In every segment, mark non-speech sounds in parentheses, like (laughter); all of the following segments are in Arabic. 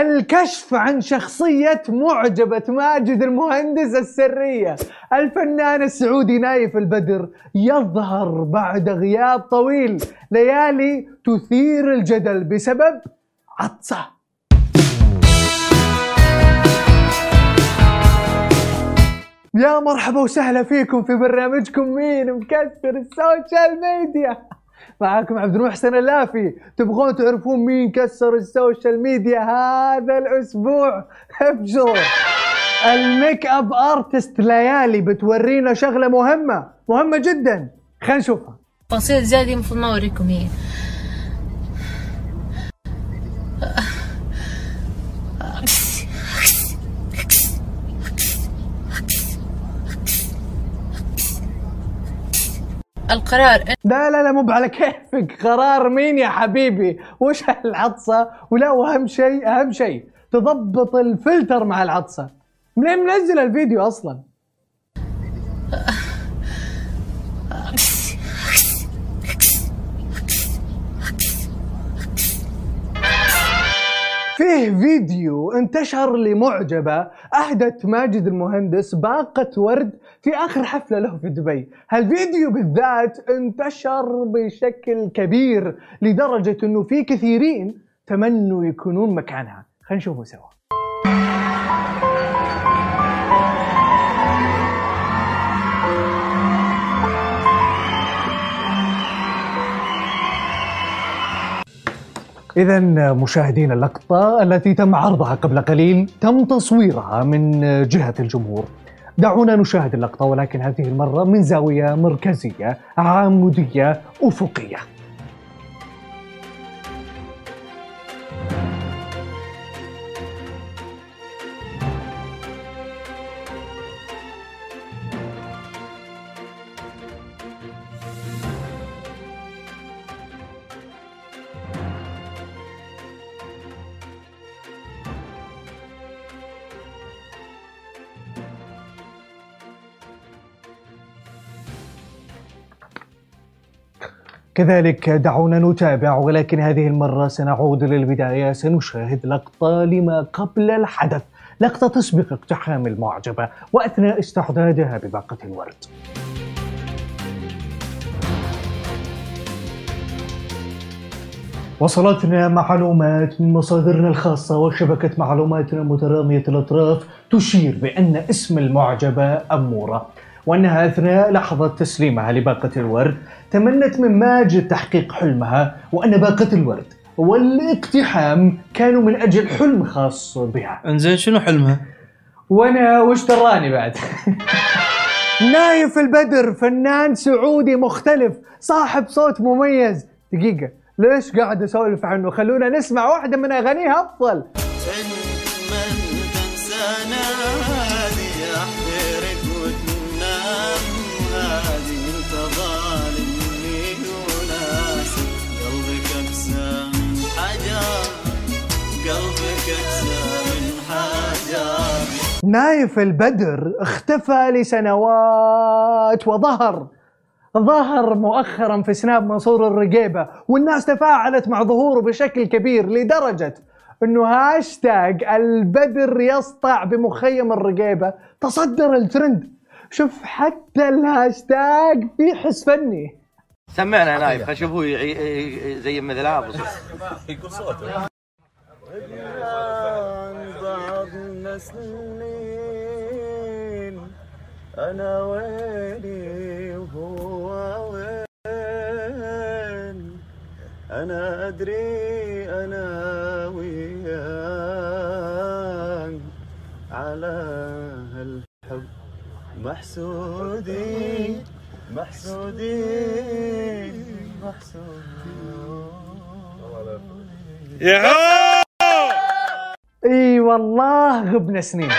الكشف عن شخصية معجبة ماجد المهندس السرية. الفنان السعودي نايف البدر يظهر بعد غياب طويل. ليالي تثير الجدل بسبب عطسة. يا مرحبا وسهلا فيكم في برنامجكم مين؟ مكسر ال social media. معاكم عبد المحسن اللافي تبغون تعرفون مين كسر ال social media هذا الأسبوع؟ (laughs) ابشروا. ال makeup artist ليالي بتورينا شغلة مهمة مهمة جدا. خلينا نشوفها. تفاصيل زيادة المفروض ما اوريكم هي. القرار. لا لا لا مو على كيفك. قرار مين يا حبيبي؟ وش العطسه ولا واهم شيء أهم شيء تضبط الفلتر مع العطسة. منين منزل الفيديو أصلا؟ (laughs) فيه فيديو انتشر لمعجبة أهدت ماجد المهندس باقة ورد في آخر حفلة له في دبي. هالفيديو بالذات انتشر بشكل كبير لدرجة أنه في كثيرين تمنوا يكونون مكانها. خلينا نشوفه سوا. إذا مشاهدين اللقطة التي تم عرضها قبل قليل تم تصويرها من جهة الجمهور. دعونا نشاهد اللقطة ولكن هذه المرة من زاوية مركزية عامودية أفقية. كذلك دعونا نتابع ولكن هذه المرة سنعود للبداية سنشاهد لقطة لما قبل الحدث لقطة تسبق اقتحام المعجبة وأثناء استعدادها بباقة الورد. وصلتنا معلومات من مصادرنا الخاصة وشبكة معلوماتنا مترامية الأطراف تشير بأن اسم المعجبة أمورة. وأنها أثناء لحظة تسليمها لباقة الورد تمنت من ماجد تحقيق حلمها وأن باقة الورد والاقتحام كانوا من أجل حلم خاص بها. إنزين شنو حلمها؟ وأنا وش دراني بعد؟ (laughs) نايف البدر فنان سعودي مختلف صاحب صوت مميز. دقيقة ليش قاعد أسولف عنه؟ خلونا نسمع واحدة من اغانيها أفضل. نايف البدر اختفى لسنوات وظهر ظهر مؤخرا في سناب منصور الرقيبة والناس تفاعلت مع ظهوره بشكل كبير لدرجة إنه هاشتاج البدر يسطع بمخيم الرقيبة. تصدر الترند. شوف حتى الهاشتاج في حس فني. سمعنا نايف خل نشوف هو زي عن بعضنا سنين أنا ويلي وهو وين أنا أدري أنا وياك. على هالحب محسودين محسودين محسودين إي والله غبنا سنين.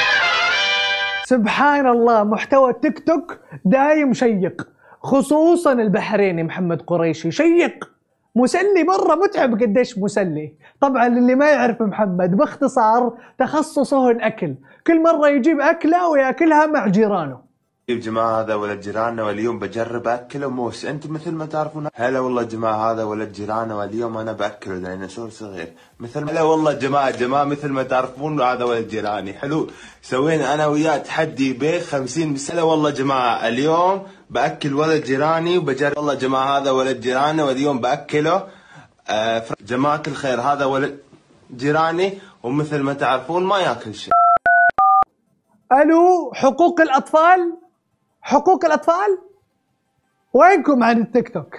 سبحان الله محتوى تيك توك دايم شيق. خصوصا البحريني محمد قريشي شيق. مسلي مرة متعب قديش مسلي. طبعا اللي ما يعرف محمد باختصار تخصصه الأكل. كل مرة يجيب أكلة ويأكلها مع جيرانه. يا جماعة هذا ولد جيراننا واليوم بجرب أكله موس. أنت مثل ما تعرفون هلا والله جماعة هذا ولد جيراننا واليوم أنا بأكله ديناصور صغير. مثل ما هلا والله جماعة جماعة مثل ما تعرفون هذا ولد جيراني. حلو. سوينا أنا وياه تحدي بيخ 50 بس. هلا والله جماعة اليوم بأكل ولد جيراني وبجرب. والله جماعة هذا ولد جيراننا واليوم بأكله آه جماعة الخير هذا ولد جيراني ومثل ما تعرفون ما ياكل شيء. ألو حقوق الأطفال؟ حقوق الأطفال؟ وينكم عن التيك توك؟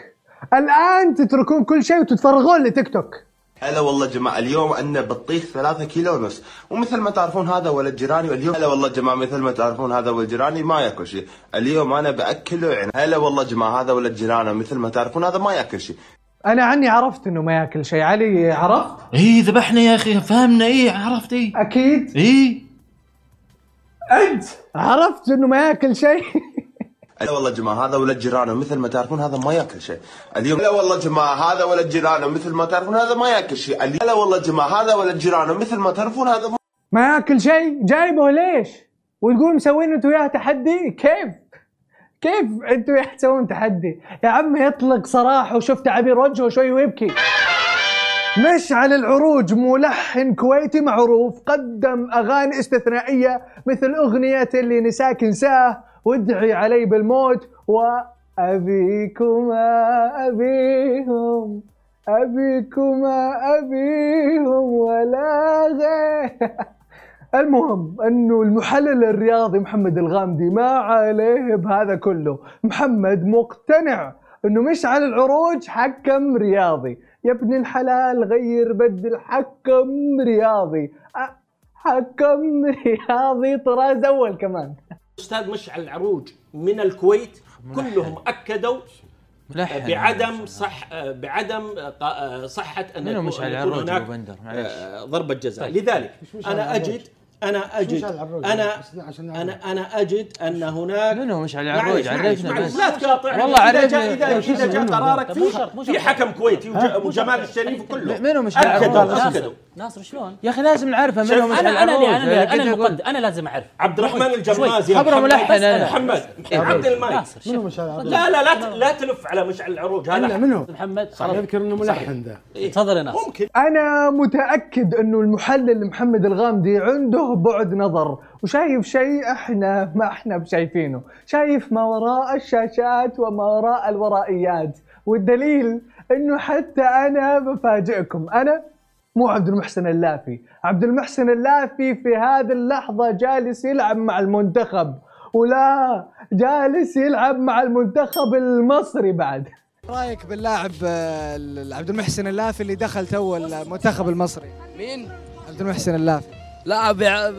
الآن تتركون كل شيء وتتفرغون لتيك توك. هلا والله جماعة اليوم عندنا بطيخ ثلاثة كيلو ونص. ومثل ما تعرفون هذا ولد جيراني واليوم هلا والله جماعة مثل ما تعرفون هذا ولد جيراني ما يأكل شيء. اليوم أنا بأكله يعني هلا والله جماعة هذا ولد جيراني مثل ما تعرفون هذا ما يأكل شيء. أنا عني عرفت إنه ما يأكل شيء. علي عرفت؟ إي ذبحنا يا أخي فهمنا. إي عرفت إي. أكيد؟ إي. أنت عرفت إنه ما يأكل شيء؟ (laughs) هلا والله جماعة هذا ولد جيراني مثل ما تعرفون هذا ما ياكل شيء. اليوم هلا والله جماعة هذا ولد جيراني مثل ما تعرفون هذا ما ياكل شيء. اليوم هلا والله جماعة هذا ولد جيراني مثل ما تعرفون هذا ما ياكل شيء؟ جايبه ليش؟ وتقول مسوين أنتوا وياه تحدي؟ كيف؟ كيف أنتوا وياه تسوون تحدي؟ يا عم يطلق صراحة وشوف تعابير وجهه شوي ويبكي. مشعل العروج ملحن كويتي معروف قدم أغاني استثنائية مثل أغنية اللي نساك انساه وادعي علي بالموت وأبيكما أبيهم أبيكما أبيهم ولا غير. (laughs) المهم انه المحلل الرياضي محمد الغامدي ما عليه بهذا كله. محمد مقتنع أنه مشعل العروج حكم رياضي. يا ابن الحلال غير بدل حكم رياضي. حكم رياضي طراز أول كمان. أستاذ مشعل العروج من الكويت كلهم أكدوا ملحن بعدم صح بعدم صحة أن منو يكون- هناك أبو بندر؟ معليش. آه، ضربة جزاء طيب. لذلك أنا العروج؟ اجد أنا اجد؟ أنا أنا أنا أجد أن هناك منو مشعل العروج عرفنا بس لا تقاطع والله إذا جاء عرفنا. اذا شو إذا جاء؟ قرارك في. حكم كويتي. وجمال الشريف وكله منو مشعل أكدوا العروج؟ ناصر شلون؟ يا أخي لازم نعرفه منو شوف، مشعل أنا أنا اللي أنا أنا المقدم أنا لازم أعرف. عبد الرحمن الجماز يا خبره محمد. ملحن أنا. محمد عبد المايك ناصر منو شوف. مشعل العروج؟ لا لا لا ت- لا تلف على مشعل العروج هذا منو؟ محمد خلاص. يذكر إنه ملحن ذا. تفضل يا ناصر. ممكن. أنا متأكد إنه المحلل محمد الغامدي عنده بعد نظر وشايف شيء إحنا ما إحنا بشايفينه شايف ما وراء الشاشات وما وراء الورائيات. والدليل إنه حتى أنا بفاجئكم. أنا مو عبد المحسن اللافي. عبد المحسن اللافي في هذه اللحظة جالس يلعب مع المنتخب ولا جالس يلعب مع المنتخب المصري بعد. رأيك باللاعب آه، عبد المحسن اللافي اللي دخل تو المنتخب المصري؟ مين؟ عبد المحسن اللافي. لا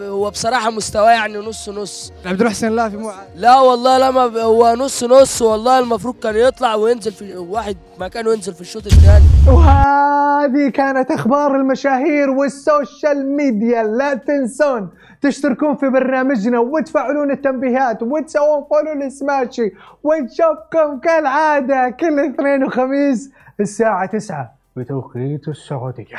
هو بصراحة مستواه يعني نص نص. عبد المحسن اللافي مو لا والله لا ما هو نص نص والله المفروض كان يطلع وينزل في واحد مكانه ينزل في الشوط الثاني. وهذه كانت أخبار المشاهير وال social media. لا تنسون تشتركون في برنامجنا وتفعلون التنبيهات وتسوون فولو لسماشي ونشوفكم كالعادة كل اثنين وخميس الساعة 9 بتوقيت السعودية.